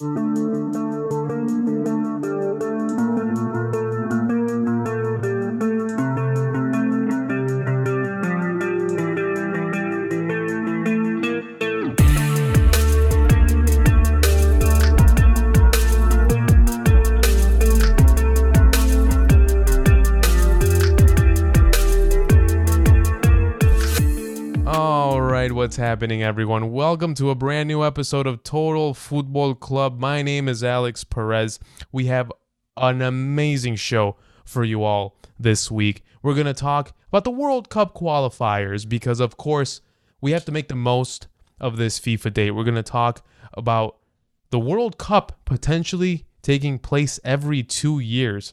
what's happening, everyone? Welcome to a brand new episode of Total Football Club. My name is Alex Perez. We have an amazing show for you all this week. We're going to talk about the World Cup qualifiers because, of course, we have to make the most of this FIFA date. We're going to talk about the World Cup potentially taking place every two years.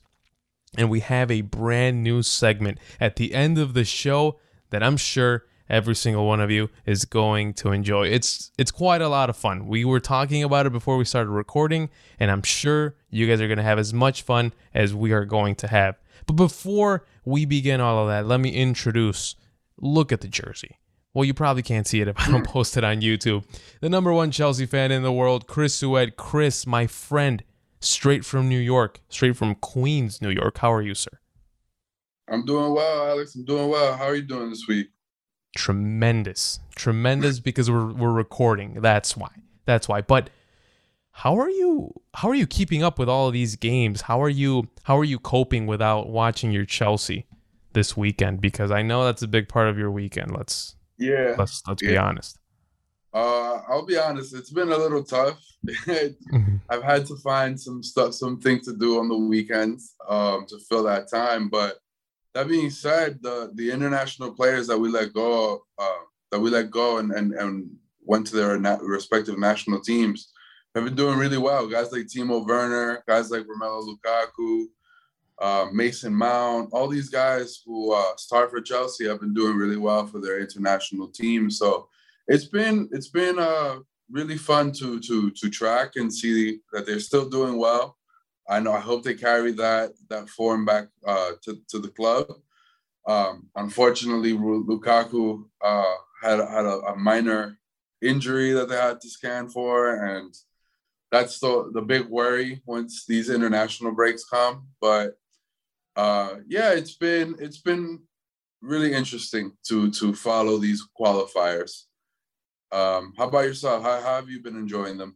And we have a brand new segment at the end of the show that I'm sure every single one of you is going to enjoy. It's it's quite a lot of fun. We were talking about it before we started recording, and I'm sure you guys are going to have as much fun as we are going to have. But before we begin all of that, let me introduce look at the jersey. Well, you probably can't see it if I don't post it on YouTube. The number one Chelsea fan in the world, Chris Sued. Chris, my friend, straight from New York, straight from Queens, New York. How are you, sir? I'm doing well, Alex. I'm doing well. How are you doing this week? Tremendous, tremendous because we're we're recording. That's why. That's why. But how are you? How are you keeping up with all of these games? How are you? How are you coping without watching your Chelsea this weekend? Because I know that's a big part of your weekend. Let's yeah. Let's let's yeah. be honest. Uh, I'll be honest. It's been a little tough. mm-hmm. I've had to find some stuff, some things to do on the weekends um, to fill that time. But that being said, the the international players that we let go, uh, that we let go and, and and went to their respective national teams, have been doing really well. Guys like Timo Werner, guys like Romelu Lukaku, uh, Mason Mount, all these guys who uh, start for Chelsea have been doing really well for their international teams. So it's been it's been uh, really fun to to to track and see that they're still doing well. I know. I hope they carry that that form back uh, to to the club. Um, unfortunately, Lukaku uh, had had a, a, minor injury that they had to scan for, and that's the the big worry once these international breaks come. But uh, yeah, it's been it's been really interesting to to follow these qualifiers. Um, how about yourself? How, how have you been enjoying them?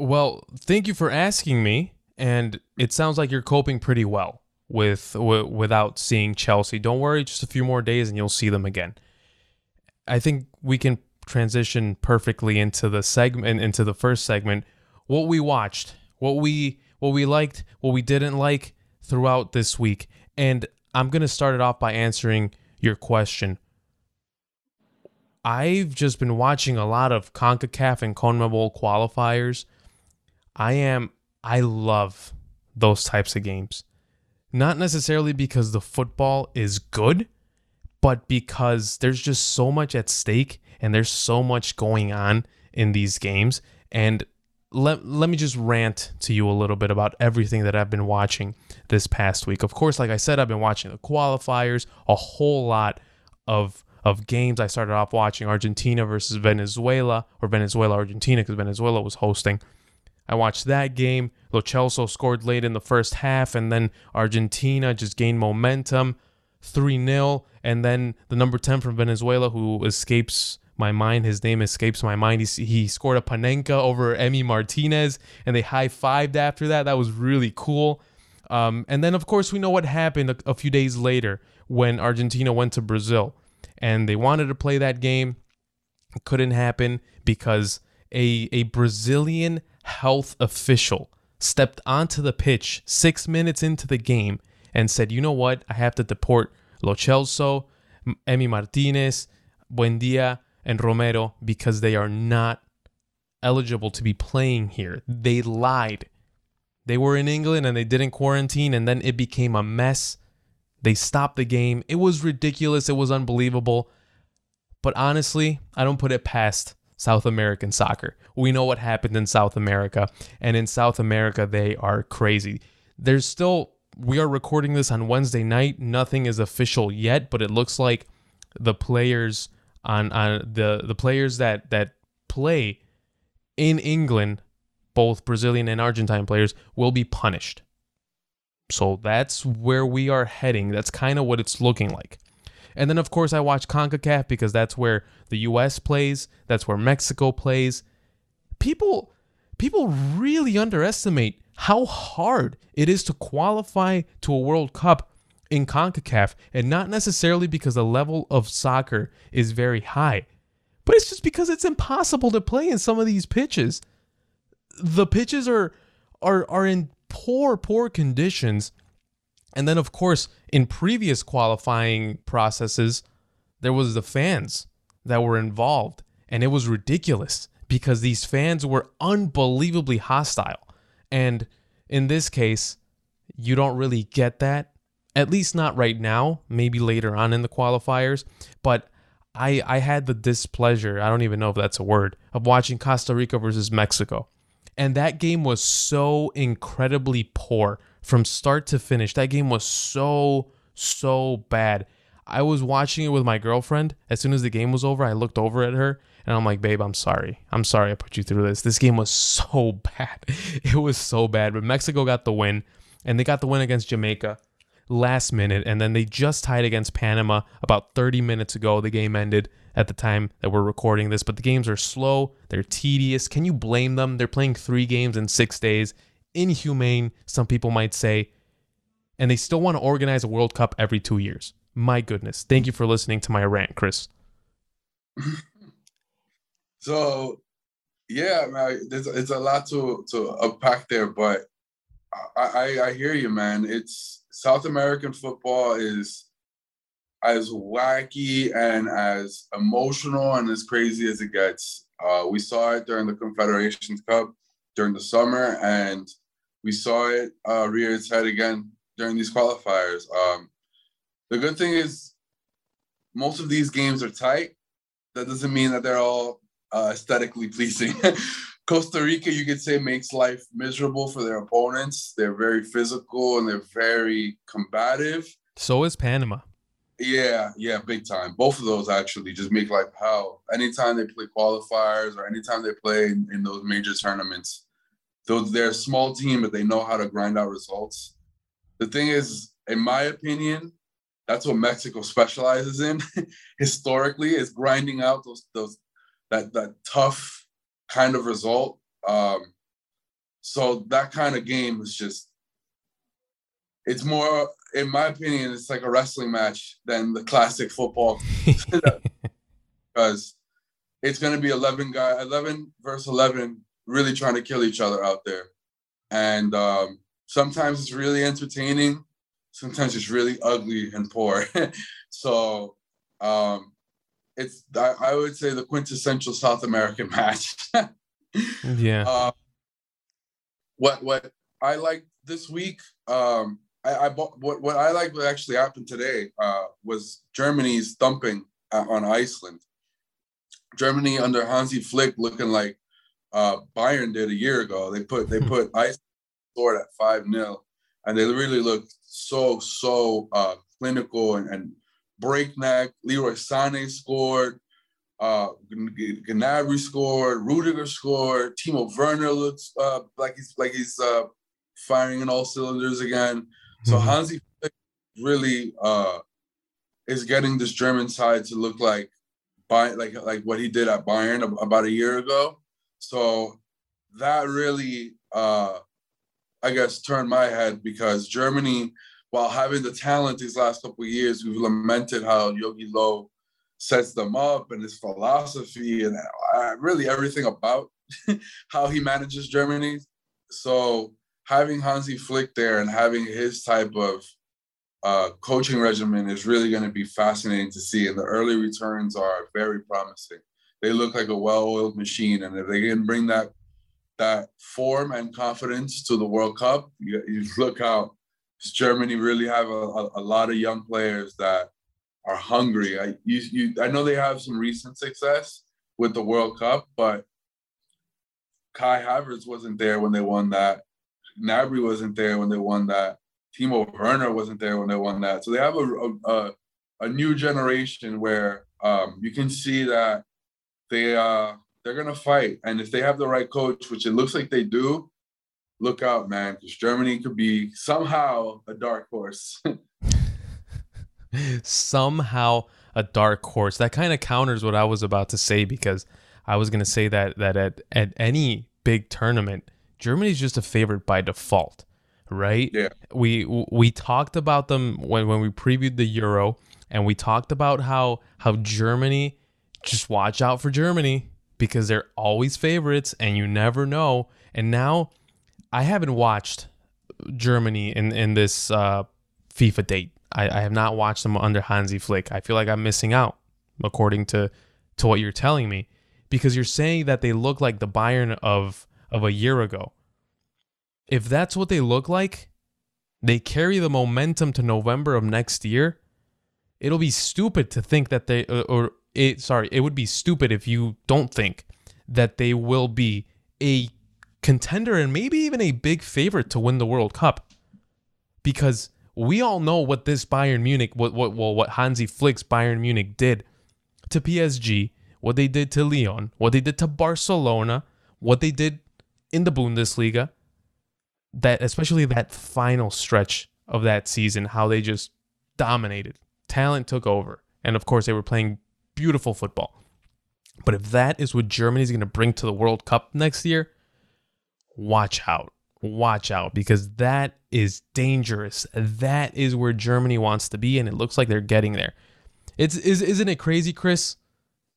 Well, thank you for asking me. And it sounds like you're coping pretty well with w- without seeing Chelsea. Don't worry, just a few more days and you'll see them again. I think we can transition perfectly into the segment into the first segment. What we watched, what we what we liked, what we didn't like throughout this week. And I'm going to start it off by answering your question. I've just been watching a lot of CONCACAF and CONMEBOL qualifiers. I am I love those types of games. Not necessarily because the football is good, but because there's just so much at stake and there's so much going on in these games. And let, let me just rant to you a little bit about everything that I've been watching this past week. Of course, like I said, I've been watching the qualifiers, a whole lot of of games. I started off watching Argentina versus Venezuela or Venezuela Argentina because Venezuela was hosting. I watched that game. Lo Celso scored late in the first half, and then Argentina just gained momentum 3 0. And then the number 10 from Venezuela, who escapes my mind, his name escapes my mind. He, he scored a Panenka over Emi Martinez, and they high fived after that. That was really cool. Um, and then, of course, we know what happened a, a few days later when Argentina went to Brazil and they wanted to play that game. It couldn't happen because a, a Brazilian health official stepped onto the pitch six minutes into the game and said, you know what? I have to deport Lo Celso, Emi Martinez, Buendia, and Romero because they are not eligible to be playing here. They lied. They were in England and they didn't quarantine, and then it became a mess. They stopped the game. It was ridiculous. It was unbelievable. But honestly, I don't put it past South American soccer. We know what happened in South America, and in South America, they are crazy. There's still, we are recording this on Wednesday night. Nothing is official yet, but it looks like the players on, on the, the players that, that play in England both Brazilian and Argentine players, will be punished. So that's where we are heading. That's kind of what it's looking like. And then, of course, I watch CONCACAF because that's where the US plays, that's where Mexico plays. People people really underestimate how hard it is to qualify to a World Cup in CONCACAF, and not necessarily because the level of soccer is very high, but it's just because it's impossible to play in some of these pitches. The pitches are are are in poor poor conditions. And then of course, in previous qualifying processes, there was the fans that were involved, and it was ridiculous because these fans were unbelievably hostile. And in this case, you don't really get that at least not right now, maybe later on in the qualifiers. But I I had the displeasure, I don't even know if that's a word, of watching Costa Rica versus Mexico. And that game was so incredibly poor from start to finish. That game was so so bad. I was watching it with my girlfriend. As soon as the game was over, I looked over at her and I'm like, babe, I'm sorry. I'm sorry I put you through this. This game was so bad. It was so bad. But Mexico got the win, and they got the win against Jamaica last minute, and then they just tied against Panama about 30 minutes ago. The game ended at the time that we're recording this, but the games are slow, they're tedious. Can you blame them? They're playing three games in six days. Inhumane, some people might say. And they still want to organize a World Cup every two years. My goodness. Thank you for listening to my rant, Chris. so, yeah, man, it's, it's a lot to, to unpack there, but I, I, I hear you, man. It's South American football is as wacky and as emotional and as crazy as it gets. Uh, we saw it during the Confederations Cup during the summer, and we saw it uh, rear its head again during these qualifiers. Um, the good thing is, most of these games are tight. That doesn't mean that they're all uh, aesthetically pleasing. Costa Rica, you could say, makes life miserable for their opponents. They're very physical and they're very combative. So is Panama. Yeah, yeah, big time. Both of those actually just make life hell. Anytime they play qualifiers or anytime they play in, in those major tournaments, those they're a small team, but they know how to grind out results. The thing is, in my opinion, that's what Mexico specializes in historically is grinding out those those that that tough kind of result. Um, so that kind of game is just, it's more, in my opinion, it's like a wrestling match than the classic football. because it's going to be 11 guy 11 versus 11 really trying to kill each other out there and um, sometimes it's really entertaining sometimes it's really ugly and poor so um, it's I, I, would say the quintessential South American match. yeah. Uh, what what I like this week, um, I, I what what I like what actually happened today uh, was Germany's thumping on Iceland. Germany under Hansi Flick looking like uh, Bayern did a year ago. They put they hmm. put Iceland scored at five 0 and they really looked so so uh, clinical and, and breakneck. Leroy Sané scored. Uh, Gnabry scored. Rudiger scored. Timo Werner looks uh, like he's like he's uh, firing in all cylinders again. So mm-hmm. Hansi really uh, is getting this German side to look like by like like what he did at Bayern about a year ago. So that really, uh, I guess, turned my head because Germany while having the talent these last couple of years, we've lamented how Jogi Löw sets them up and his philosophy and uh, really everything about how he manages Germany. So having Hansi Flick there and having his type of uh, coaching regimen is really going to be fascinating to see. And the early returns are very promising. They look like a well-oiled machine, and if they can bring that that form and confidence to the World Cup, you, you look out Germany really have a, a, a, lot of young players that are hungry. I you, you I know they have some recent success with the World Cup, but Kai Havertz wasn't there when they won that. Gnabry wasn't there when they won that. Timo Werner wasn't there when they won that. So they have a a, a new generation where um, you can see that they uh, they're gonna fight, and if they have the right coach, which it looks like they do, look out, man, because Germany could be somehow a dark horse. somehow a dark horse. That kind of counters what I was about to say because I was going to say that that at at any big tournament, Germany's just a favorite by default, right? Yeah. We we talked about them when when we previewed the Euro and we talked about how how Germany just watch out for Germany because they're always favorites and you never know. And now I haven't watched Germany in in this uh, FIFA date. I, I have not watched them under Hansi Flick. I feel like I'm missing out, according to to what you're telling me, because you're saying that they look like the Bayern of of a year ago. If that's what they look like, they carry the momentum to November of next year. It'll be stupid to think that they uh, or it sorry, it would be stupid if you don't think that they will be a contender and maybe even a big favorite to win the World Cup. Because we all know what this Bayern Munich, what what well, what Hansi Flick's Bayern Munich did to PSG, what they did to Lyon, what they did to Barcelona, what they did in the Bundesliga. That especially that final stretch of that season, how they just dominated. Talent took over. And of course they were playing beautiful football. But if that is what Germany is going to bring to the World Cup next year, watch out. Watch out because that is dangerous. That is where Germany wants to be, and it looks like they're getting there. It's is isn't it crazy, Chris?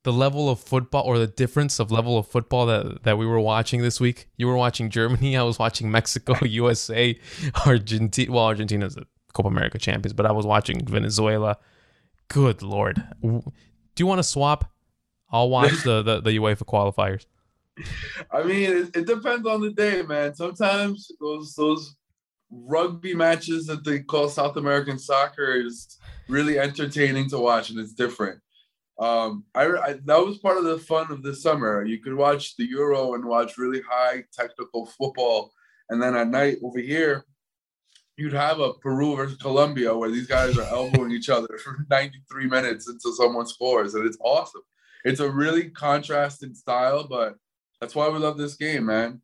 The level of football or the difference of level of football that, that we were watching this week. You were watching Germany, I was watching Mexico, USA, Argentina. Well, Argentina's the Copa America champions, but I was watching Venezuela. Good lord. Do you want to swap? I'll watch the, the, the UEFA qualifiers. I mean, it, it, depends on the day, man. Sometimes those those rugby matches that they call South American soccer is really entertaining to watch, and it's different. Um, I, I that was part of the fun of the summer. You could watch the Euro and watch really high technical football, and then at night over here, you'd have a Peru versus Colombia where these guys are elbowing each other for 93 minutes until someone scores, and it's awesome. It's a really contrasting style, but that's why we love this game, man.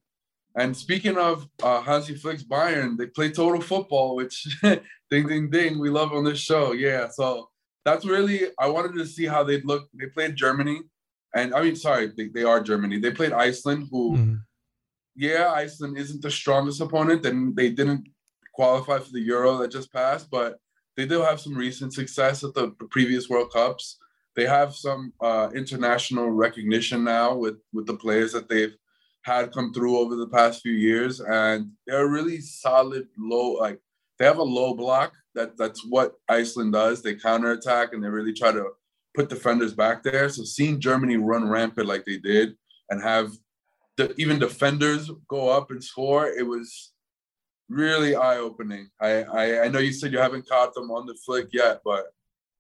And speaking of uh, Hansi Flick's Bayern, they play total football, which ding, ding, ding, we love on this show. Yeah, so that's really, I wanted to see how they'd look. They played Germany, and I mean, sorry, they, they are Germany. They played Iceland, who, mm-hmm. yeah, Iceland isn't the strongest opponent, and they didn't qualify for the Euro that just passed, but they do have some recent success at the previous World Cups they have some uh, international recognition now with with the players that they've had come through over the past few years, and they're really solid low. Like they have a low block. That that's what Iceland does. They counterattack and they really try to put defenders back there. So seeing Germany run rampant like they did and have the, even defenders go up and score, it was really eye opening. I, I I know you said you haven't caught them on the flick yet, but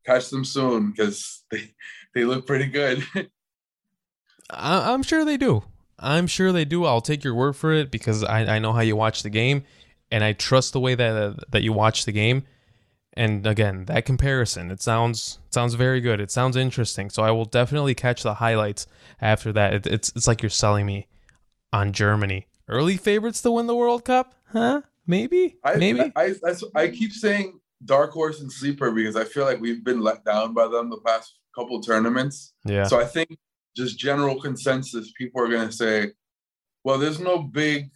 catch them soon because they they look pretty good. I, am sure they do. I'm sure they do. I'll take your word for it because I, I know how you watch the game, and I trust the way that that you watch the game. And again, that comparison it sounds it sounds very good. It sounds interesting. So I will definitely catch the highlights after that. It, it's it's like you're selling me on Germany. Early favorites to win the World Cup, huh? Maybe, I, maybe. I, I, I keep saying dark horse and sleeper because I feel like we've been let down by them the past couple tournaments. Yeah. So I think just general consensus, people are gonna say, well, there's no big.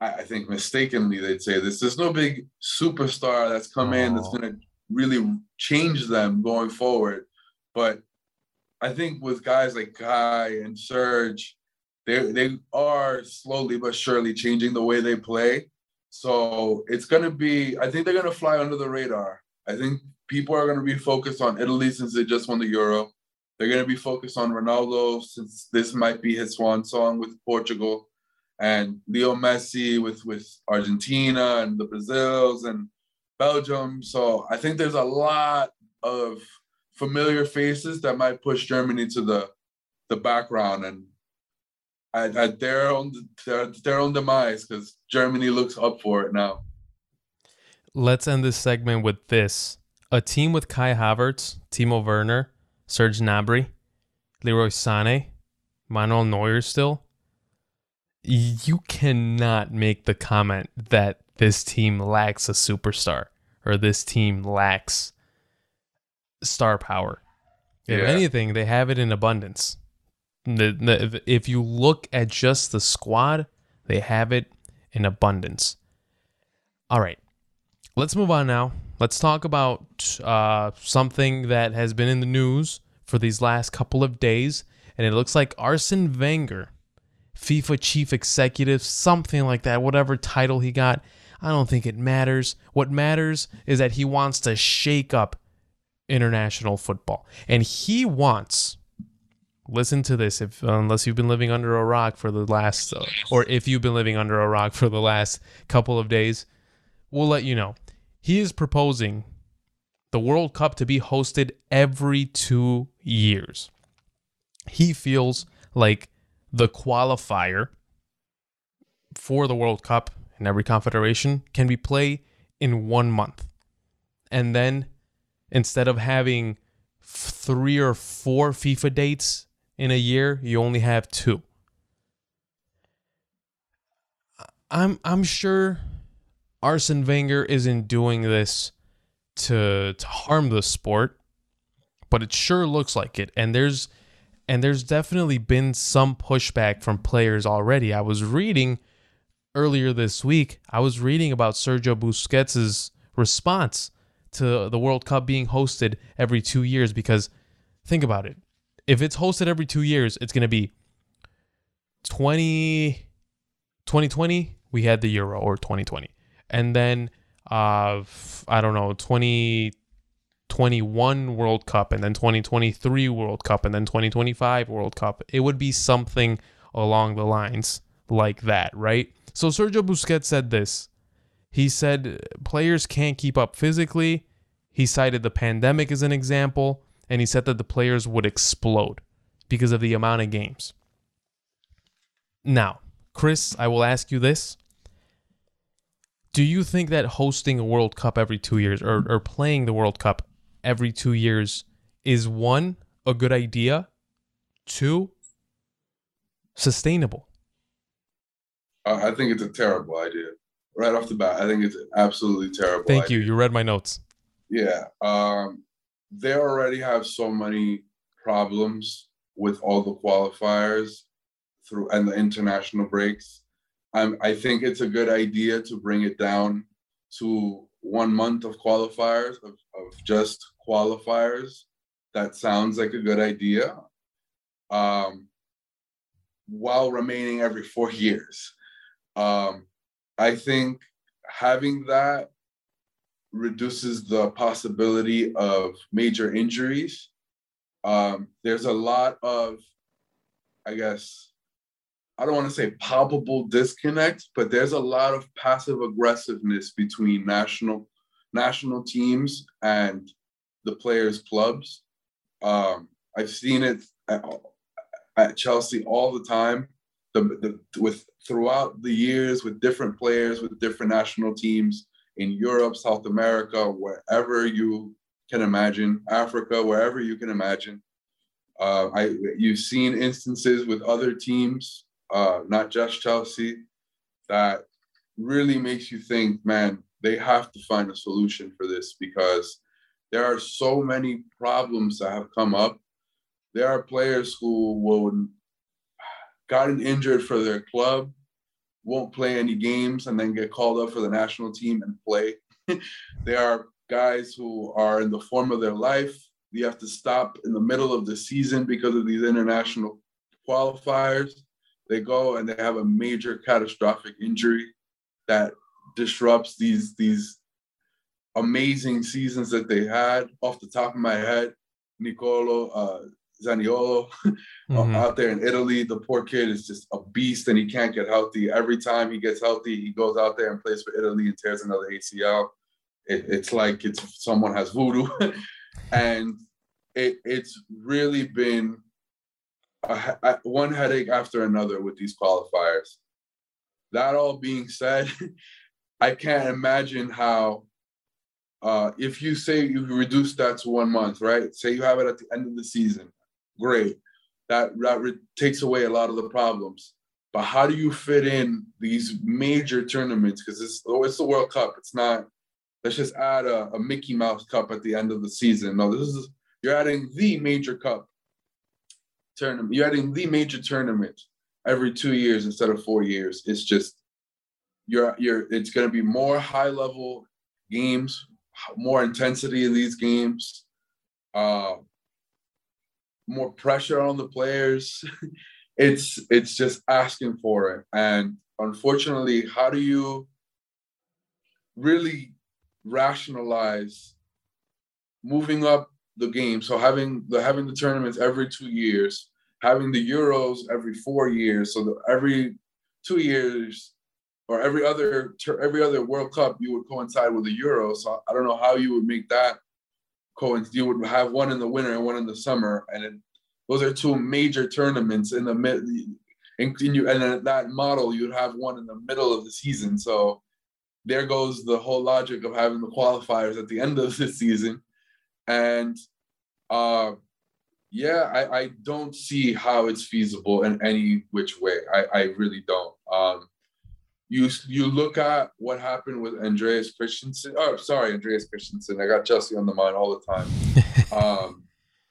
I think mistakenly they'd say this. There's no big superstar that's come oh. in that's gonna really change them going forward. But I think with guys like Kai and Serge, they they are slowly but surely changing the way they play. So it's going to be, I think they're going to fly under the radar. I think people are going to be focused on Italy since they just won the Euro. They're going to be focused on Ronaldo since this might be his swan song with Portugal, and Leo Messi with with Argentina and the Brazils and Belgium. So I think there's a lot of familiar faces that might push Germany to the the background, and at, at their own their, their own demise because Germany looks up for it now. Let's end this segment with this: a team with Kai Havertz, Timo Werner, Serge Gnabry, Leroy Sané, Manuel Neuer still, you cannot make the comment that this team lacks a superstar or this team lacks star power. If Yeah. anything, they have it in abundance. The, the, if- you look at just the squad, they have it in abundance. All right, let's move on now. Let's talk about uh, something that has been in the news for these last couple of days, and it looks like Arsene Wenger, FIFA chief executive, something like that, whatever title he got. I don't think it matters. What matters is that he wants to shake up international football, and he wants. Listen to this, if unless you've been living under a rock for the last, or if you've been living under a rock for the last couple of days, we'll let you know. He is proposing the World Cup to be hosted every two years. He feels like the qualifier for the World Cup in every confederation can be played in one month. And then instead of having three or four FIFA dates in a year, you only have two. I'm I'm sure Arsene Wenger isn't doing this to to harm the sport, but it sure looks like it. And there's and there's definitely been some pushback from players already. I was reading earlier this week. I was reading about Sergio Busquets' response to the World Cup being hosted every 2 years because think about it. If it's hosted every 2 years, it's going to be 20 2020 we had the Euro or 2020. And then uh I don't know, 2021 World Cup and then 2023 World Cup and then 2025 World Cup. It would be something along the lines like that, right? So Sergio Busquets said this. He said players can't keep up physically. He cited the pandemic as an example and he said that the players would explode because of the amount of games. Now, Chris, I will ask you this. Do you think that hosting a World Cup every two years or, or playing the World Cup every two years is one, a good idea, two, sustainable? Uh, I think it's a terrible idea. Right off the bat, I think it's absolutely terrible. Thank idea. you. You read my notes. Yeah. Um, they already have so many problems with all the qualifiers through and the international breaks. Um, I think it's a good idea to bring it down to one month of qualifiers, of, of just qualifiers. That sounds like a good idea. Um, while remaining every four years. Um, I think having that reduces the possibility of major injuries. Um, there's a lot of, I guess, I don't want to say palpable disconnect, but there's a lot of passive aggressiveness between national national teams and the players' clubs. Um, I've seen it at, at Chelsea all the time. The, the, with throughout the years with different players with different national teams in Europe, South America, wherever you can imagine, Africa, wherever you can imagine. Uh, I you've seen instances with other teams, uh, not just Chelsea, that really makes you think, man, they have to find a solution for this because there are so many problems that have come up. There are players who will gotten injured for their club, won't play any games, and then get called up for the national team and play. there are guys who are in the form of their life. You have to stop in the middle of the season because of these international qualifiers. They go and they have a major catastrophic injury that disrupts these these amazing seasons that they had. Off the top of my head, Nicolo uh, Zaniolo Mhm. out there in Italy. The poor kid is just a beast and he can't get healthy. Every time he gets healthy, he goes out there and plays for Italy and tears another ACL. It, it's like it's someone has voodoo, and it, it's really been a, a- one headache after another with these qualifiers. That all being said, I can't imagine how. Uh, if you say you reduce that to one month, right? Say you have it at the end of the season, great that that re- takes away a lot of the problems. But how do you fit in these major tournaments? Because it's oh, it's the World Cup. It's not. Let's just add a, a Mickey Mouse Cup at the end of the season. No, this is you're adding the major cup tournament. You're adding the major tournament every two years instead of four years. It's just you're you're. It's going to be more high level games, more intensity in these games. Uh, more pressure on the players. it's it's just asking for it. And unfortunately, how do you really rationalize moving up the game? So having the having the tournaments every two years, having the Euros every four years, so that every two years or every other every other World Cup you would coincide with the Euro. So I don't know how you would make that coincide. You would have one in the winter and one in the summer, and it, those are two major tournaments in the mid. And you and that model, you'd have one in the middle of the season. So there goes the whole logic of having the qualifiers at the end of the season. And uh, yeah, I, I don't see how it's feasible in any which way. I, I really don't. Um, you you look at what happened with Andreas Christensen. Oh, sorry, Andreas Christensen. I got Chelsea on the mind all the time. um,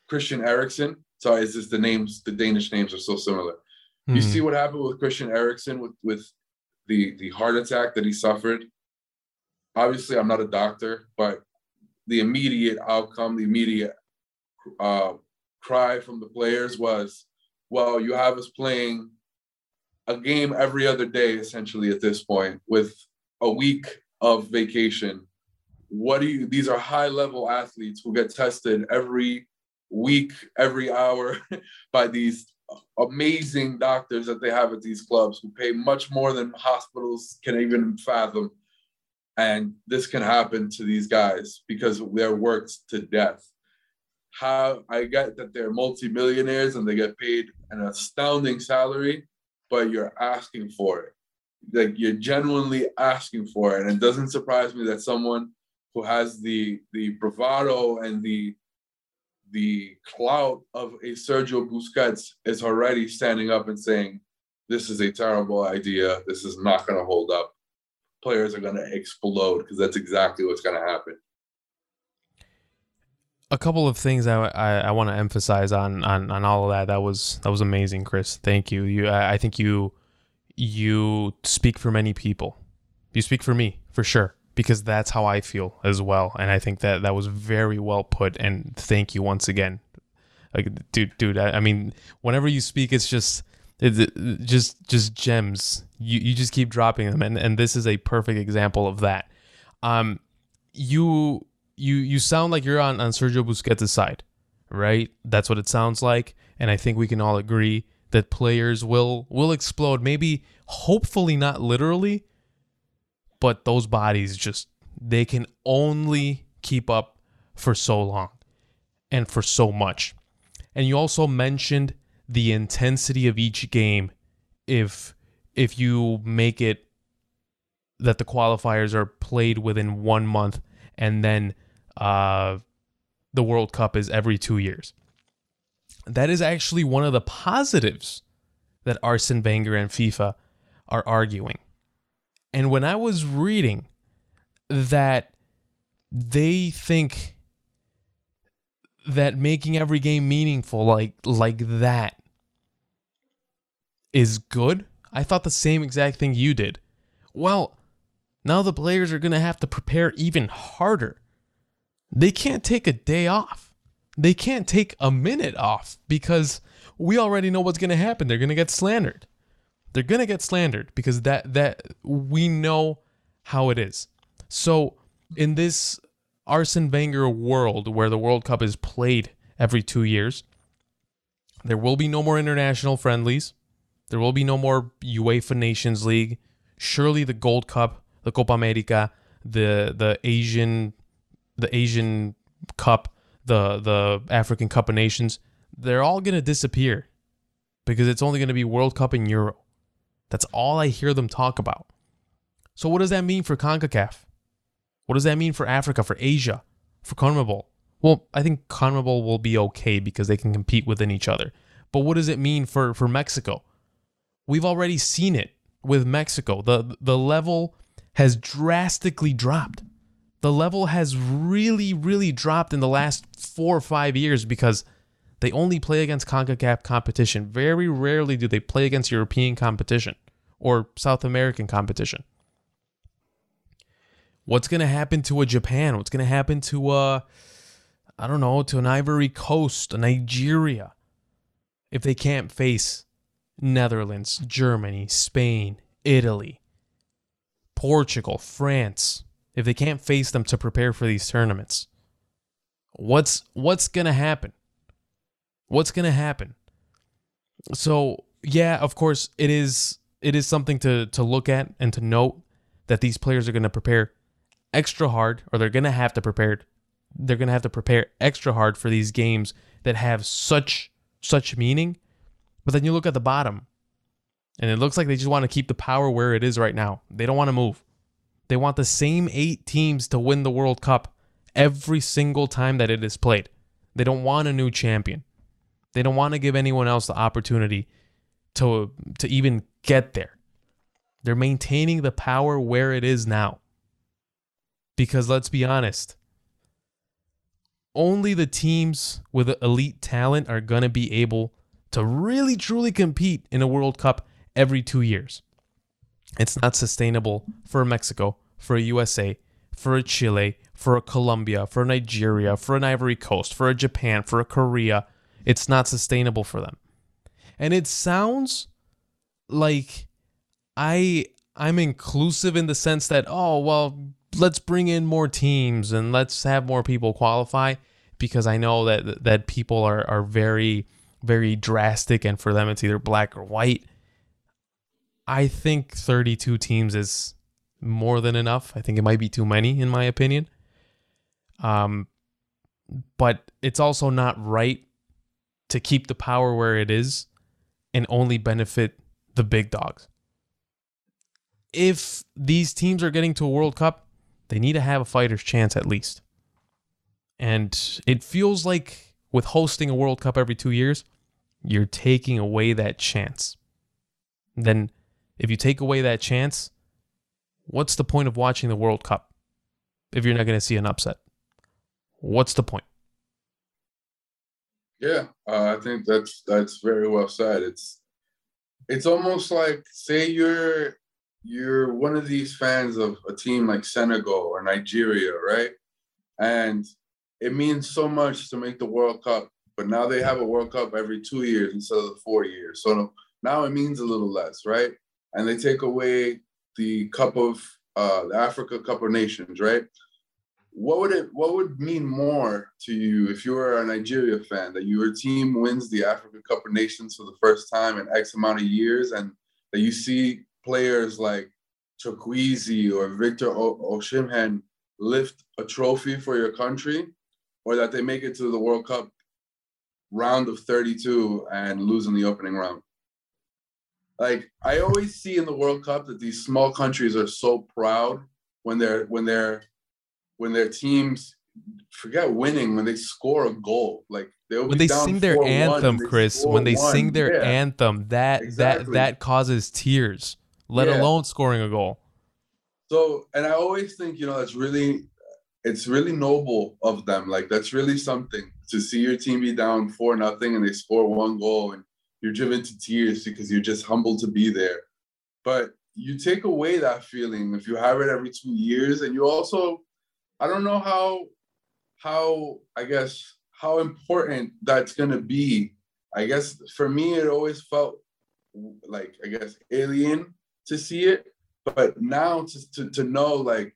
Christian Eriksen. Sorry, is just the names. The Danish names are so similar. Mm. You hmm. see what happened with Christian Eriksen with with the the heart attack that he suffered. Obviously, I'm not a doctor, but the immediate outcome, the immediate uh, cry from the players was, "Well, you have us playing." A game every other day essentially at this point with a week of vacation. What do you these are high level athletes who get tested every week every hour by these amazing doctors that they have at these clubs who pay much more than hospitals can even fathom. And this can happen to these guys because they're worked to death. How i get that they're multimillionaires and they get paid an astounding salary but you're asking for it. Like you're genuinely asking for it. And it doesn't surprise me that someone who has the the bravado and the the clout of a Sergio Busquets is already standing up and saying, This is a terrible idea. This is not going to hold up. Players are going to explode because that's exactly what's going to happen a couple of things I, I, I want to emphasize on, on on all of that. That was that was amazing, Chris. Thank you. You I, I think you you speak for many people. You speak for me for sure because that's how I feel as well. And I think that that was very well put. And thank you once again, like dude, dude. I, I mean, whenever you speak, it's just it's just just gems. You you just keep dropping them, and and this is a perfect example of that. Um, you you you sound like you're on on Sergio Busquets' side, right? That's what it sounds like, and I think we can all agree that players will will explode. Maybe, hopefully, not literally, but those bodies just they can only keep up for so long and for so much. And you also mentioned the intensity of each game if if you make it that the qualifiers are played within 1 month and then uh, the World Cup is every two years. That is actually one of the positives that Arsene Wenger and FIFA are arguing. And when I was reading that they think that making every game meaningful like like that is good, I thought the same exact thing you did. Well, now the players are going to have to prepare even harder they can't take a day off. They can't take a minute off because we already know what's going to happen. They're going to get slandered. They're going to get slandered because that that we know how it is. So in this Arsene Wenger world where the World Cup is played every 2 years, there will be no more international friendlies. There will be no more UEFA Nations League. Surely the Gold Cup, the Copa America, the the Asian the Asian Cup, the the African Cup of Nations, they're all going to disappear because it's only going to be World Cup and Euro. That's all I hear them talk about. So what does that mean for CONCACAF? What does that mean for Africa, for Asia, for CONMEBOL? Well, I think CONMEBOL will be okay because they can compete within each other. But what does it mean for for Mexico? We've already seen it with Mexico. The the level has drastically dropped. The level has really really dropped in the last 4 or 5 years because they only play against CONCACAF competition. Very rarely do they play against European competition or South American competition. What's going to happen to a Japan? What's going to happen to a I don't know, to an Ivory Coast, a Nigeria if they can't face Netherlands, Germany, Spain, Italy, Portugal, France, if they can't face them to prepare for these tournaments. What's what's to happen? What's to happen? So, yeah, of course, it is it is something to to look at and to note that these players are to prepare extra hard or they're to have to prepare they're to have to prepare extra hard for these games that have such such meaning. But then you look at the bottom and it looks like they just want to keep the power where it is right now. They don't want to move. They want the same 8 teams to win the World Cup every single time that it is played. They don't want a new champion. They don't want to give anyone else the opportunity to to even get there. They're maintaining the power where it is now. Because let's be honest, only the teams with elite talent are going to be able to really truly compete in a World Cup every 2 years. It's not sustainable for Mexico, for a USA, for a Chile, for a Colombia, for a Nigeria, for an Ivory Coast, for a Japan, for a Korea, it's not sustainable for them. And it sounds like I I'm inclusive in the sense that oh well let's bring in more teams and let's have more people qualify because I know that that people are are very very drastic and for them it's either black or white. I think 32 teams is more than enough. I think it might be too many in my opinion. Um but it's also not right to keep the power where it is and only benefit the big dogs. If these teams are getting to a World Cup, they need to have a fighter's chance at least. And it feels like with hosting a World Cup every two years, you're taking away that chance. Then, if you take away that chance, what's the point of watching the World Cup if you're not going to see an upset? What's the point? Yeah, uh, I think that's that's very well said. It's it's almost like say you're you're one of these fans of a team like Senegal or Nigeria, right? And it means so much to make the World Cup, but now they have a World Cup every two years instead of the four years. So now it means a little less, right? And they take away the Cup of uh, the Africa Cup of Nations, right? what would it what would mean more to you if you were a Nigeria fan that your team wins the Africa Cup of Nations for the first time in X amount of years and that you see players like Chukwueze or Victor Osimhen lift a trophy for your country or that they make it to the World Cup round of 32 and lose in the opening round. Like I always see in the World Cup that these small countries are so proud when they're when they're when their teams forget winning when they score a goal like they'll when they sing their anthem chris when they one. sing their yeah. anthem that exactly. that that causes tears let yeah. alone scoring a goal so and i always think you know that's really it's really noble of them like that's really something to see your team be down four nothing and they score one goal and you're driven to tears because you're just humbled to be there. But you take away that feeling if you have it every two years. And you also I don't know how how I guess how important that's gonna be. I guess for me, it always felt like I guess alien to see it, but now to to, to know like,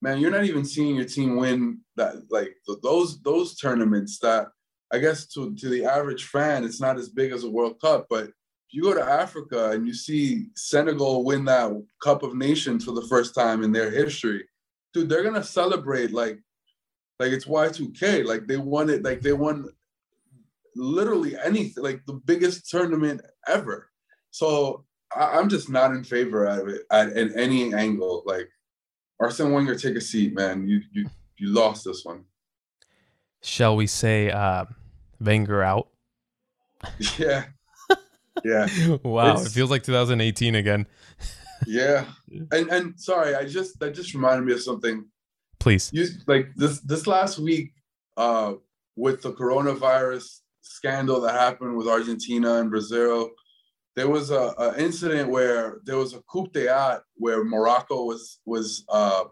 man, you're not even seeing your team win that like those those tournaments that I guess to to the average fan, it's not as big as a World Cup, but if you go to Africa and you see Senegal win that Cup of Nations for the first time in their history dude, they're gonna celebrate like like it's Y2K. Like they won it, like they won literally anything, like the biggest tournament ever. So I, am just not in favor of it at, at any angle. Like Arsene Wenger, take a seat, man. You you you lost this one. Shall we say uh Wenger out? Yeah. Yeah. wow, It's- it feels like 2018 again. Yeah. And and sorry, I just that just reminded me of something. Please. You like this this last week uh with the coronavirus scandal that happened with Argentina and Brazil. There was a, a incident where there was a coup d'etat where Morocco was was uh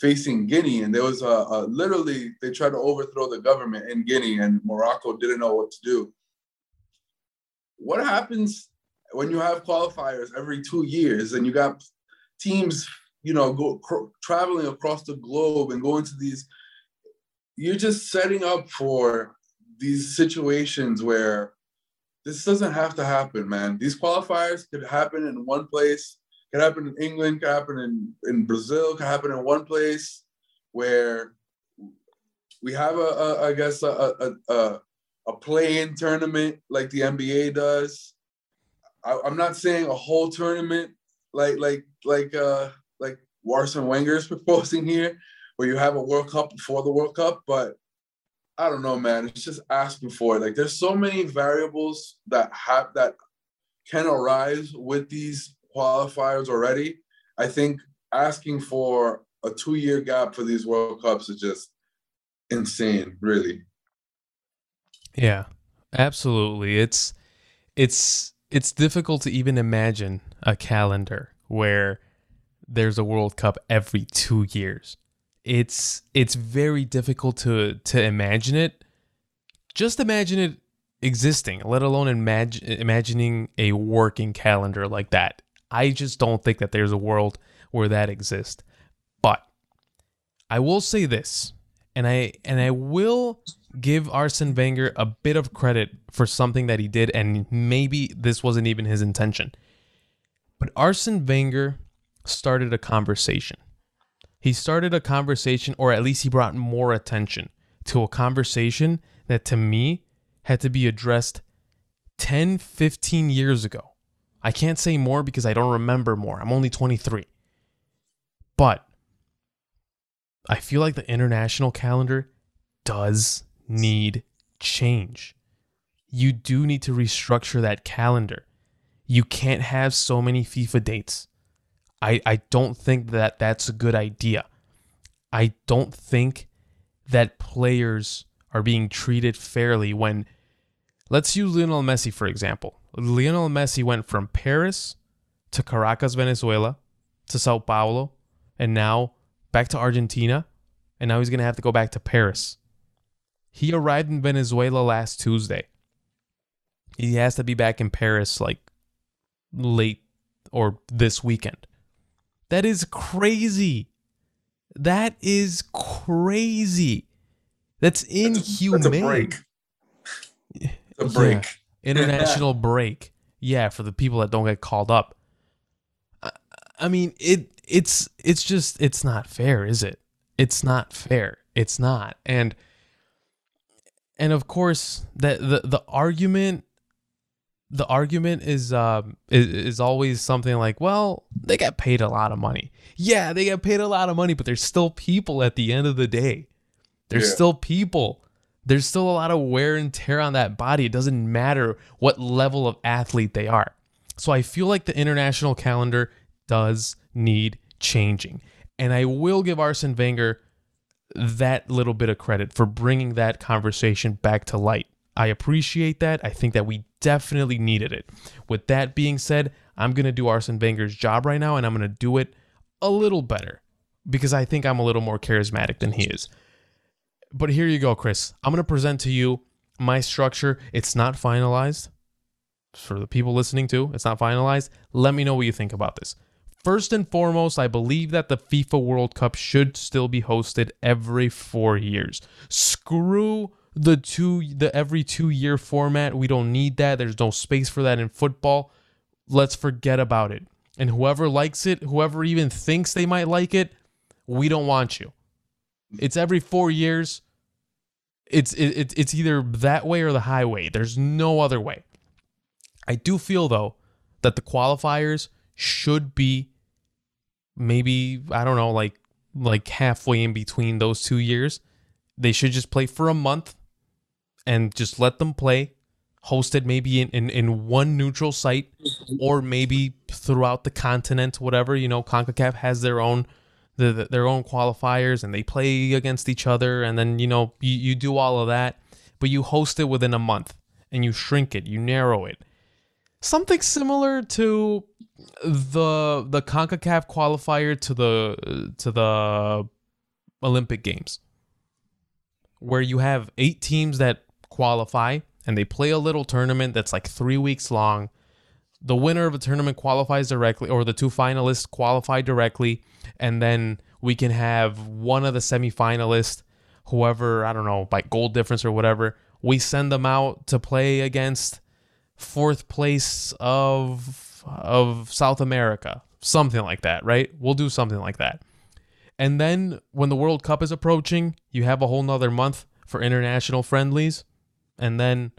facing Guinea and there was a, a literally they tried to overthrow the government in Guinea and Morocco didn't know what to do. What happens when you have qualifiers every two years and you got teams, you know, go cr- traveling across the globe and going to these, you're just setting up for these situations where this doesn't have to happen, man. These qualifiers could happen in one place, could happen in England, could happen in, in Brazil, could happen in one place where we have a, a I guess a a, a, a play-in tournament like the NBA does. I, I'm not saying a whole tournament like like like uh like Arsene Wenger is proposing here, where you have a World Cup before the World Cup, but I don't know, man. It's just asking for it. Like there's so many variables that have that can arise with these qualifiers already. I think asking for a two-year gap for these World Cups is just insane, really. Yeah, absolutely. It's it's it's difficult to even imagine a calendar where there's a World Cup every 2 years. It's it's very difficult to to imagine it. Just imagine it existing, let alone imagine imagining a working calendar like that. I just don't think that there's a world where that exists. But I will say this, and I and I will give Arsene Wenger a bit of credit for something that he did, and maybe this wasn't even his intention. But Arsene Wenger started a conversation. He started a conversation, or at least he brought more attention to a conversation that to me had to be addressed 10, 15 years ago. I can't say more because I don't remember more. I'm only 23. But I feel like the international calendar does need change. You do need to restructure that calendar. You can't have so many FIFA dates. I, I don't think that that's a good idea. I don't think that players are being treated fairly when, let's use Lionel Messi for example. Lionel Messi went from Paris to Caracas, Venezuela, to Sao Paulo, and now back to Argentina, and now he's going to have to go back to Paris. He arrived in Venezuela last Tuesday. He has to be back in Paris like late or this weekend. That is crazy. That is crazy. That's inhumane. That's a break. A break. International break. Yeah, for the people that don't get called up. I, I mean, it it's it's just it's not fair, is it? It's not fair. It's not. And and of course, that the the argument the argument is um is, is always something like, well, they get paid a lot of money. Yeah, they get paid a lot of money, but there's still people at the end of the day. There's Yeah. still people. There's still a lot of wear and tear on that body. It doesn't matter what level of athlete they are. So I feel like the international calendar does need changing. And I will give Arsene Wenger that little bit of credit for bringing that conversation back to light. I appreciate that. I think that we definitely needed it. With that being said, I'm going to do Arsene Wenger's job right now and I'm going to do it a little better because I think I'm a little more charismatic than he is. But here you go, Chris. I'm going to present to you my structure. It's not finalized. For the people listening to, it's not finalized. Let me know what you think about this. First and foremost, I believe that the FIFA World Cup should still be hosted every four years. Screw the two the every two year format. We don't need that. There's no space for that in football. Let's forget about it. And whoever likes it, whoever even thinks they might like it, we don't want you. It's every four years. It's it, it, it's either that way or the highway. There's no other way. I do feel though that the qualifiers should be maybe I don't know like like halfway in between those two years. They should just play for a month and just let them play. hosted maybe in, in, in one neutral site or maybe throughout the continent, whatever. You know, CONCACAF has their own the, the, their own qualifiers and they play against each other. And then you know you, you do all of that but you host it within a month and you shrink it you narrow it. Something similar to the the CONCACAF qualifier to the to the Olympic Games where you have 8 teams that qualify and they play a little tournament that's like 3 weeks long the winner of a tournament qualifies directly or the two finalists qualify directly and then we can have one of the semifinalists whoever i don't know by goal difference or whatever we send them out to play against fourth place of of south america. Something like that right? We'll do something like that. And then when the world cup is approaching you have a whole nother month for international friendlies and then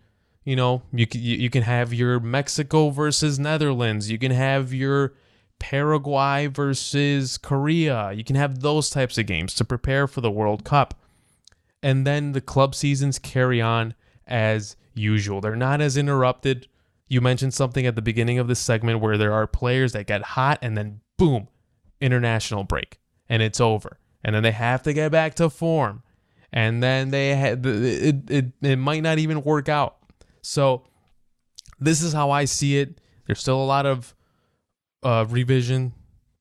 you know you can you can have your Mexico versus Netherlands. You can have your Paraguay versus Korea. You can have those types of games to prepare for the World Cup. And then the club seasons carry on as usual. They're not as interrupted. You mentioned something at the beginning of this segment where there are players that get hot and then boom international break. And it's over. And then they have to get back to form. And then they had it, it, it might not even work out so this is how I see it. There's still a lot of uh, revision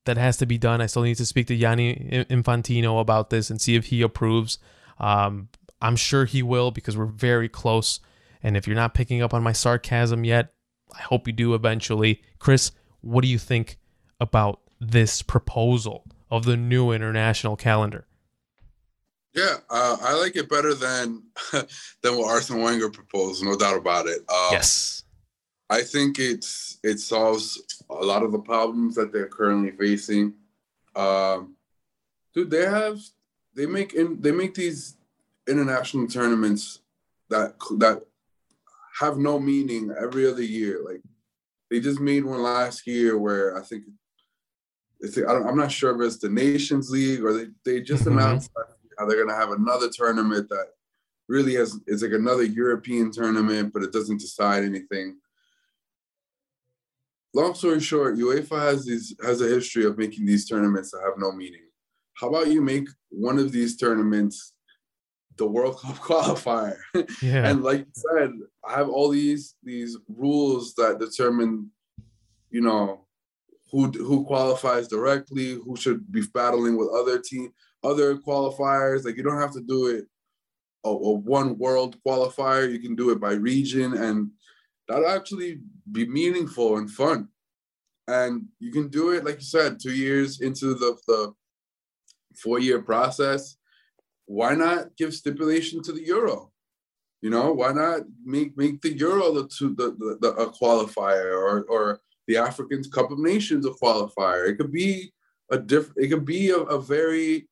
that has to be done. I still need to speak to Gianni Infantino about this and see if he approves. Um, I'm sure he will because we're very close. And if you're not picking up on my sarcasm yet, I hope you do eventually. Chris, what do you think about this proposal of the new international calendar? Yeah, uh, I like it better than than what Arsene Wenger proposed, no doubt about it. Um, yes, I think it's it solves a lot of the problems that they're currently facing. Um, dude, they have they make in they make these international tournaments that that have no meaning every other year. Like they just made one last year where I think it's I am not sure if it's the Nations League or they they just mm-hmm. How they're going to have another tournament that really has it's like another European tournament, but it doesn't decide anything. Long story short, UEFA has these has a history of making these tournaments that have no meaning. How about you make one of these tournaments the World Cup qualifier? Yeah. and like you said, I have all these these rules that determine, you know, who who qualifies directly, who should be battling with other team other qualifiers. Like you don't have to do it a, a one world qualifier. You can do it by region, and that'll actually be meaningful and fun. And you can do it, like you said, two years into the, the four year process. Why not give stipulation to the Euro? You know, why not make make the Euro the to the, the, the a qualifier or or the African Cup of Nations a qualifier? It could be a different. It could be a, a very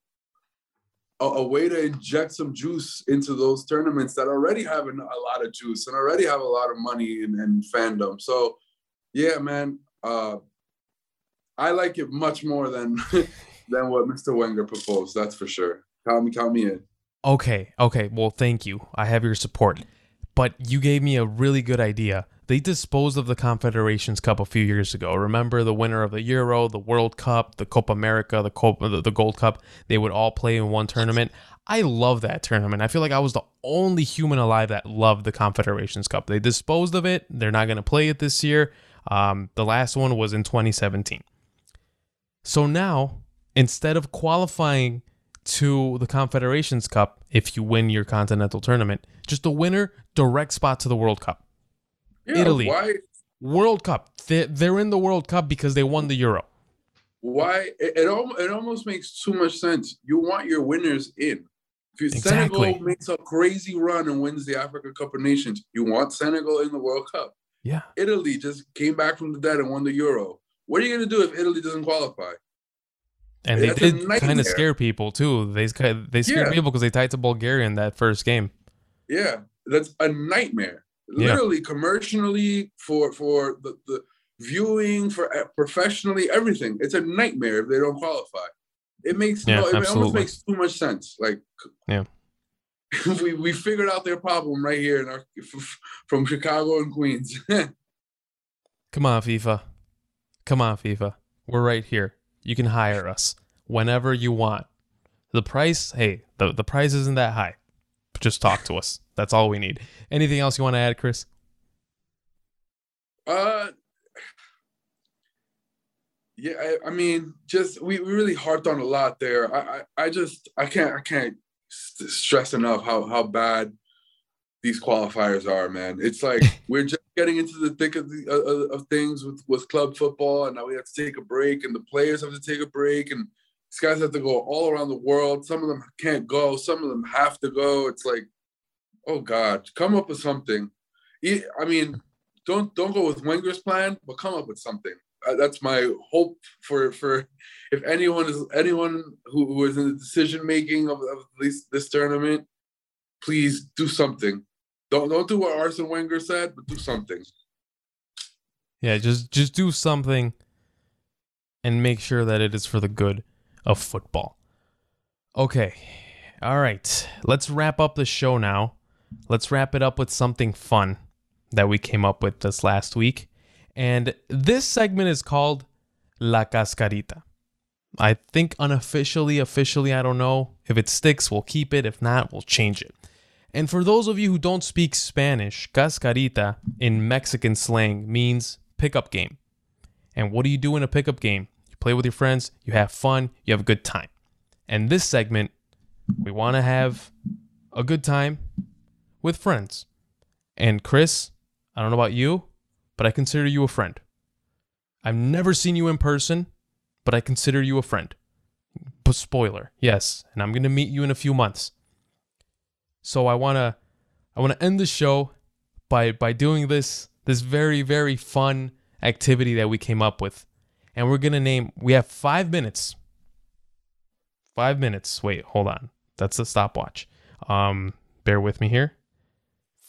a, a, way to inject some juice into those tournaments that already have a lot of juice and already have a lot of money and, and fandom. So, yeah, man, uh, I like it much more than than what Mr. Wenger proposed. That's for sure. Count me, count me in. Okay, okay. Well, thank you. I have your support. But you gave me a really good idea they disposed of the Confederations Cup a few years ago. Remember the winner of the Euro, the World Cup, the Copa America, the Copa, the, Gold Cup? They would all play in one tournament. I love that tournament. I feel like I was the only human alive that loved the Confederations Cup. They disposed of it. They're not going to play it this year. Um, the last one was in 2017. So now, instead of qualifying to the Confederations Cup, if you win your continental tournament, just the winner, direct spot to the World Cup. Yeah, Italy. Why? World Cup. They're, they're in the World Cup because they won the Euro. Why? It, it, it almost makes too much sense. You want your winners in. If exactly. Senegal makes a crazy run and wins the Africa Cup of Nations, you want Senegal in the World Cup. Yeah. Italy just came back from the dead and won the Euro. What are you going to do if Italy doesn't qualify? And they did kind of scare people too. They they scared yeah. people because they tied to Bulgaria in that first game. Yeah, that's a nightmare literally yeah. commercially for for the, the viewing for uh, professionally everything it's a nightmare if they don't qualify it makes yeah, no it absolutely. almost makes too much sense like yeah we we figured out their problem right here in our from Chicago and Queens. Come on, FIFA. Come on, FIFA. We're right here. You can hire us whenever you want. The price, hey, the, the price isn't that high. Just talk to us. That's all we need. Anything else you want to add, Chris? Uh, yeah, I, I, mean, just we, we really harped on a lot there. I, I, I just I can't I can't stress enough how how bad these qualifiers are, man. It's like we're just getting into the thick of the uh, of things with with club football, and now we have to take a break, and the players have to take a break, and these guys have to go all around the world. Some of them can't go, some of them have to go. It's like, oh God, come up with something. I mean, don't don't go with Wenger's plan, but come up with something. Uh, that's my hope for for if anyone is anyone who, who is in the decision making of, of this this tournament, please do something. Don't don't do what Arsene Wenger said, but do something. Yeah, just just do something and make sure that it is for the good of football. Okay. All right. Let's wrap up the show now. Let's wrap it up with something fun that we came up with this last week. And this segment is called La Cascarita. I think unofficially, officially, I don't know. If it sticks, we'll keep it. If not, we'll change it. And for those of you who don't speak Spanish, cascarita in Mexican slang means pickup game. And what do you do in a pickup game? Play with your friends, you have fun, you have a good time. And this segment, we want to have a good time with friends. And Chris, I don't know about you, but I consider you a friend. I've never seen you in person, but I consider you a friend. But spoiler, yes, and I'm gonna meet you in a few months. So I wanna I wanna end the show by by doing this this very, very fun activity that we came up with. And we're gonna name we have five minutes. Five minutes. Wait, hold on. That's the stopwatch. Um, bear with me here.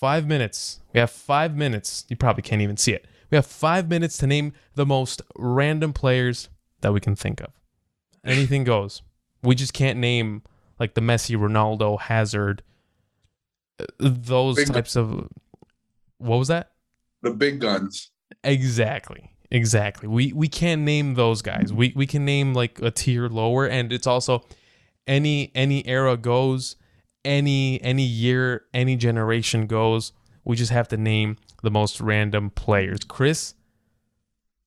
Five minutes. We have five minutes. You probably can't even see it. We have five minutes to name the most random players that we can think of. Anything goes. We just can't name like the Messi, Ronaldo, Hazard, uh, those big types of. What was that? The big guns. Exactly. Exactly. We we can't name those guys. We we can name like a tier lower, and it's also any any era goes any any year, any generation goes. We just have to name the most random players. Chris,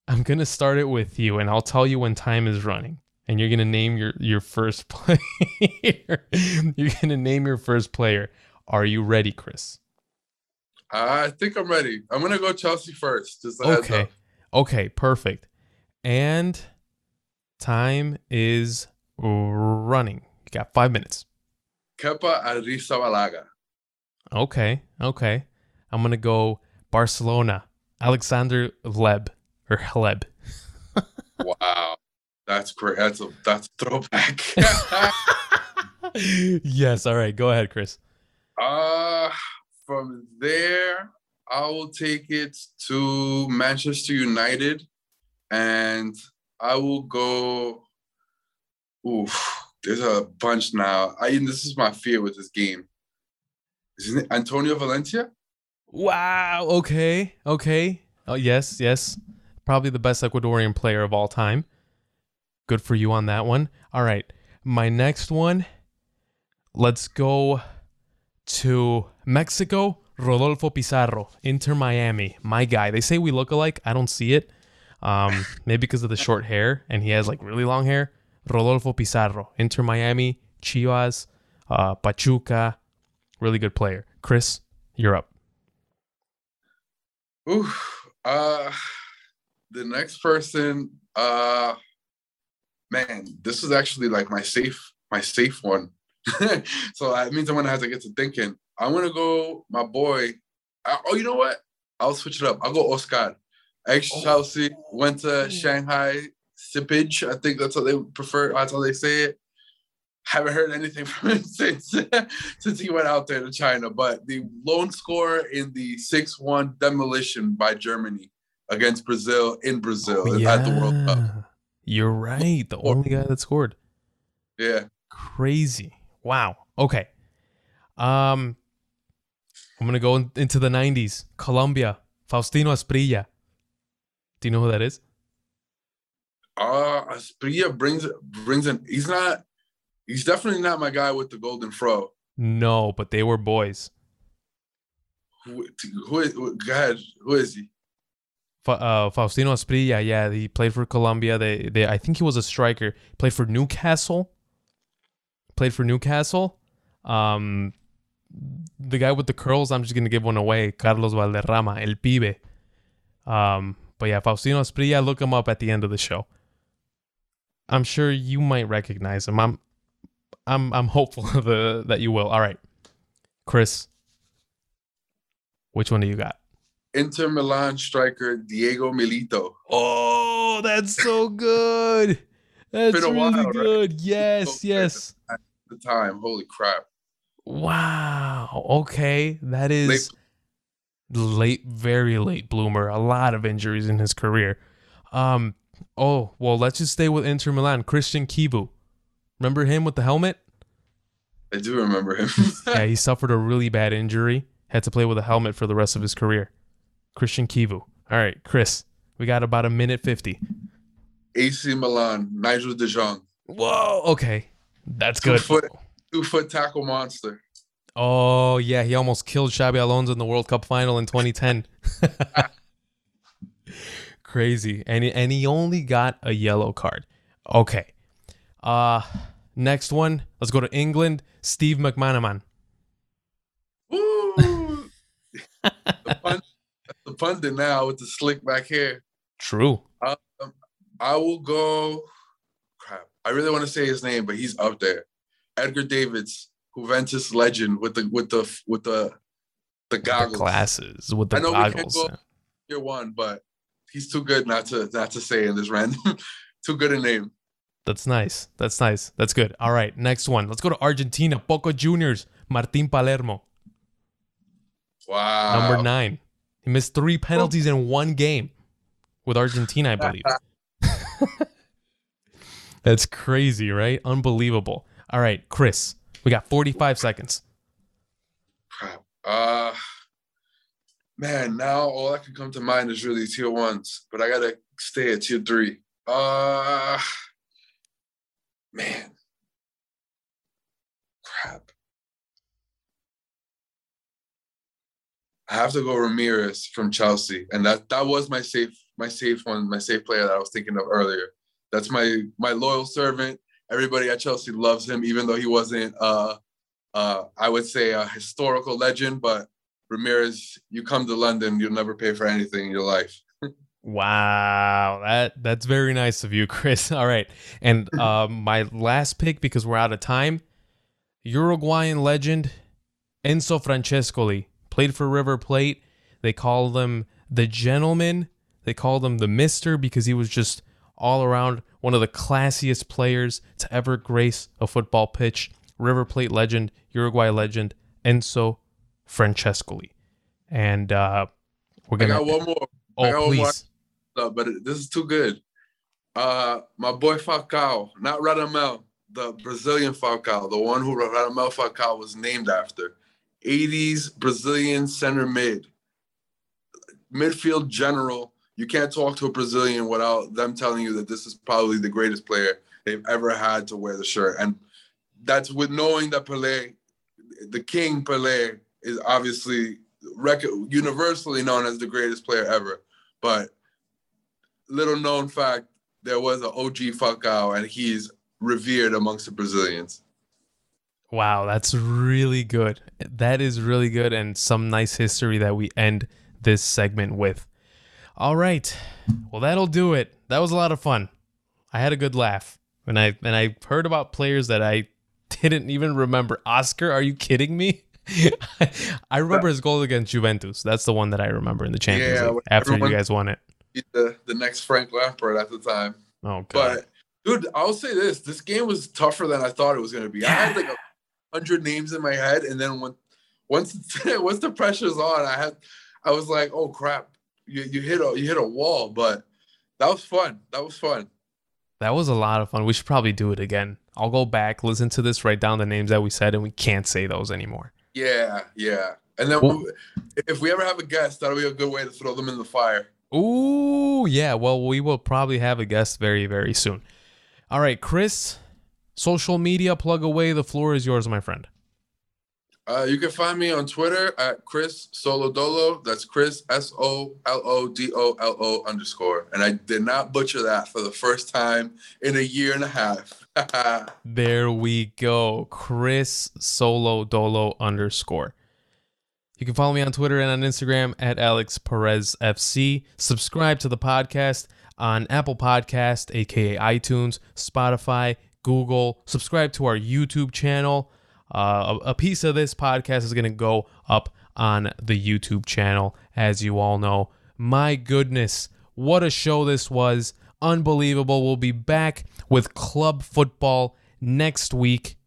I'm gonna start it with you, and I'll tell you when time is running. And you're gonna name your your first player. you're gonna name your first player. Are you ready, Chris? I think I'm ready. I'm gonna go Chelsea first. okay. Okay. Perfect. And time is running. You got five minutes. Kepa Arrizabalaga. Okay, okay. I'm gonna go Barcelona. Alexander Leb or Hleb. wow, that's great. That's a that's a throwback. yes. All right. Go ahead, Chris. Uh from there, I will take it to Manchester United, and I will go. Oof there's a bunch now. I this is my fear with this game. Isn't it Antonio Valencia? Wow. Okay. Okay. Oh yes, yes. Probably the best Ecuadorian player of all time. Good for you on that one. All right. My next one. Let's go to Mexico. Rodolfo Pizarro, Inter Miami. My guy. They say we look alike. I don't see it. Um, maybe because of the short hair, and he has like really long hair. Rodolfo Pizarro, Inter Miami, Chivas, uh, Pachuca. Really good player. Chris, you're up. Ooh, uh, the next person, uh, man, this is actually like my safe, my safe one. so that means I'm gonna have to get to thinking. I'm gonna go, my boy. Uh, oh, you know what? I'll switch it up. I'll go Oscar. Ex Chelsea, oh. went to Shanghai Sippage. I think that's how they prefer. That's how they say it. Haven't heard anything from him since since he went out there to China. But the lone score in the six-one demolition by Germany against Brazil in Brazil oh, yeah. at the World Cup. You're right. The only guy that scored. Yeah. Crazy. Wow. Okay. Um, I'm gonna go in, into the '90s. Colombia, Faustino Asprilla. Do you know who that is? Uh Asprilla brings brings in. He's not. He's definitely not my guy with the golden fro. No, but they were boys. Who, who is? Who, go ahead. Who is he? uh, Faustino Asprilla, yeah, he played for Colombia. They, they, I think he was a striker. Played for Newcastle. Played for Newcastle. Um, the guy with the curls, I'm just gonna give one away. Carlos Valderrama, El Pibe. Um, but yeah, Faustino Asprilla, look him up at the end of the show. I'm sure you might recognize him. I'm, I'm, I'm hopeful the, that you will. All right, Chris. Which one do you got? Inter Milan striker Diego Milito. Oh, that's so good. That's really while, good. Right? Yes, yes. At the time, holy crap. Wow. Okay, that is late. late, very late bloomer. A lot of injuries in his career. Um. Oh well, let's just stay with Inter Milan. Christian Chivu. Remember him with the helmet? I do remember him. yeah, he suffered a really bad injury. Had to play with a helmet for the rest of his career. Christian Chivu. All right, Chris, we got about a minute 50. AC Milan, Nigel De Jong. Whoa, okay. That's two good. Foot, two foot tackle monster. Oh, yeah. He almost killed Xabi Alonso in the World Cup final in 2010. Crazy. And, and he only got a yellow card. Okay. Uh next one. Let's go to England. Steve McManaman. Woo! the, pun- the pundit now with the slick back hair. True. Um, I will go. Crap. I really want to say his name, but he's up there. Edgar Davids, Juventus legend with the with the with the the goggles, the glasses with the I know goggles. We can't go year one, but he's too good not to not to say in this random. too good a name. That's nice. That's nice. That's good. All right, next one. Let's go to Argentina. Boca Juniors. Martin Palermo. Wow. Number nine. He missed three penalties in one game with Argentina, I believe. That's crazy, right? Unbelievable. All right, Chris, we got 45 seconds. Crap. Uh, man, now all that can come to mind is really tier ones, but I gotta stay at tier three. Uh, man, crap. I have to go Ramires from Chelsea, and that that was my safe my safe one, my safe player that I was thinking of earlier. That's my my loyal servant. Everybody at Chelsea loves him, even though he wasn't uh uh I would say a historical legend, but Ramires, you come to London, you'll never pay for anything in your life. wow, that that's very nice of you, Chris. All right, and um, my last pick because we're out of time, Uruguayan legend Enzo Francescoli played for River Plate. They call him the gentleman. They called him the Mister because he was just all around one of the classiest players to ever grace a football pitch. River Plate legend, Uruguay legend, Enzo Francescoli. And uh, we're gonna. I got one more. Oh, please. More. but this is too good. Uh, my boy Falcao, not Radamel, the Brazilian Falcao, the one who Radamel Falcao was named after. 80s Brazilian center mid, midfield general. You can't talk to a Brazilian without them telling you that this is probably the greatest player they've ever had to wear the shirt. And that's with knowing that Pelé, the King Pelé, is obviously universally known as the greatest player ever. But little known fact, there was an OG Falcao, and he's revered amongst the Brazilians. Wow, that's really good. That is really good and some nice history that we end this segment with. All right. Well, that'll do it. That was a lot of fun. I had a good laugh. And I and I heard about players that I didn't even remember. Oscar, are you kidding me? I remember his goal against Juventus. That's the one that I remember in the Champions yeah, League after you guys won it. The, the next Frank Lampard at the time. Oh, God. But, dude, I'll say this. This game was tougher than I thought it was going to be. I had like a hundred names in my head, and then when once once the pressure's on, I had I was like, oh crap, you you hit a you hit a wall, but that was fun. That was fun. That was a lot of fun. We should probably do it again. I'll go back, listen to this, write down the names that we said, and we can't say those anymore. Yeah, yeah. And then well, if we ever have a guest, that'll be a good way to throw them in the fire. Ooh, yeah. Well, we will probably have a guest very, very soon. All right, Chris, social media plug away. The floor is yours, my friend. Uh, you can find me on Twitter at Chris Solodolo. That's Chris S O L O D O L O underscore. And I did not butcher that for the first time in a year and a half. there we go. Chris Solodolo underscore. You can follow me on Twitter and on Instagram at Alex Perez FC. Subscribe to the podcast on Apple Podcast, aka iTunes, Spotify, Google. Subscribe to our YouTube channel. Uh, a, piece of this podcast is going to go up on the YouTube channel, as you all know. My goodness, what a show this was! Unbelievable. We'll be back with club football next week.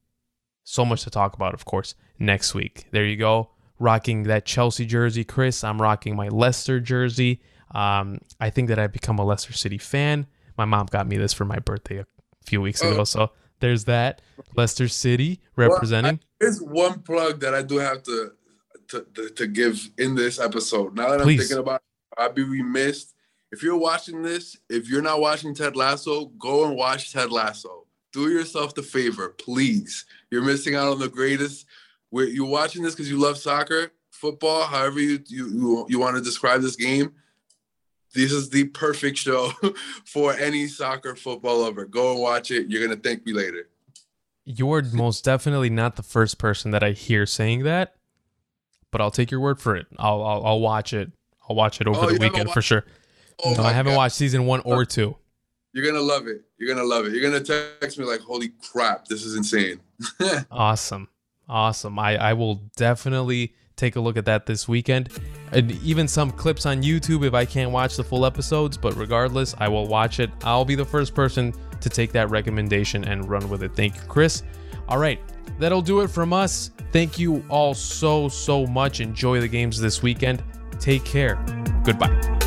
So much to talk about, of course, next week. There you go. Rocking that Chelsea jersey, Chris. I'm rocking my Leicester jersey. Um, I think that I've become a Leicester City fan. My mom got me this for my birthday a few weeks ago, oh. so there's that. Leicester City representing. Well, there's one plug that I do have to, to to, to give in this episode. Now that Please. I'm thinking about it, I'd be remiss. If you're watching this, if you're not watching Ted Lasso, go and watch Ted Lasso. Do yourself the favor, please. You're missing out on the greatest. You're watching this because you love soccer, football, however you, you, you, you want to describe this game this is the perfect show for any soccer football lover. Go and watch it. You're gonna thank me later. You're most definitely not the first person that I hear saying that, but I'll take your word for it. I'll I'll, I'll watch it. I'll watch it over oh, the weekend for sure. Oh no, I haven't God. watched season one or two. You're gonna love it. You're gonna love it. You're gonna text me like, "Holy crap, this is insane." awesome, awesome. I I will definitely take a look at that this weekend. And even some clips on YouTube if I can't watch the full episodes, but regardless, I will watch it. I'll be the first person to take that recommendation and run with it. Thank you, Chris. All right, that'll do it from us. Thank you all so, so much. Enjoy the games this weekend. Take care. Goodbye.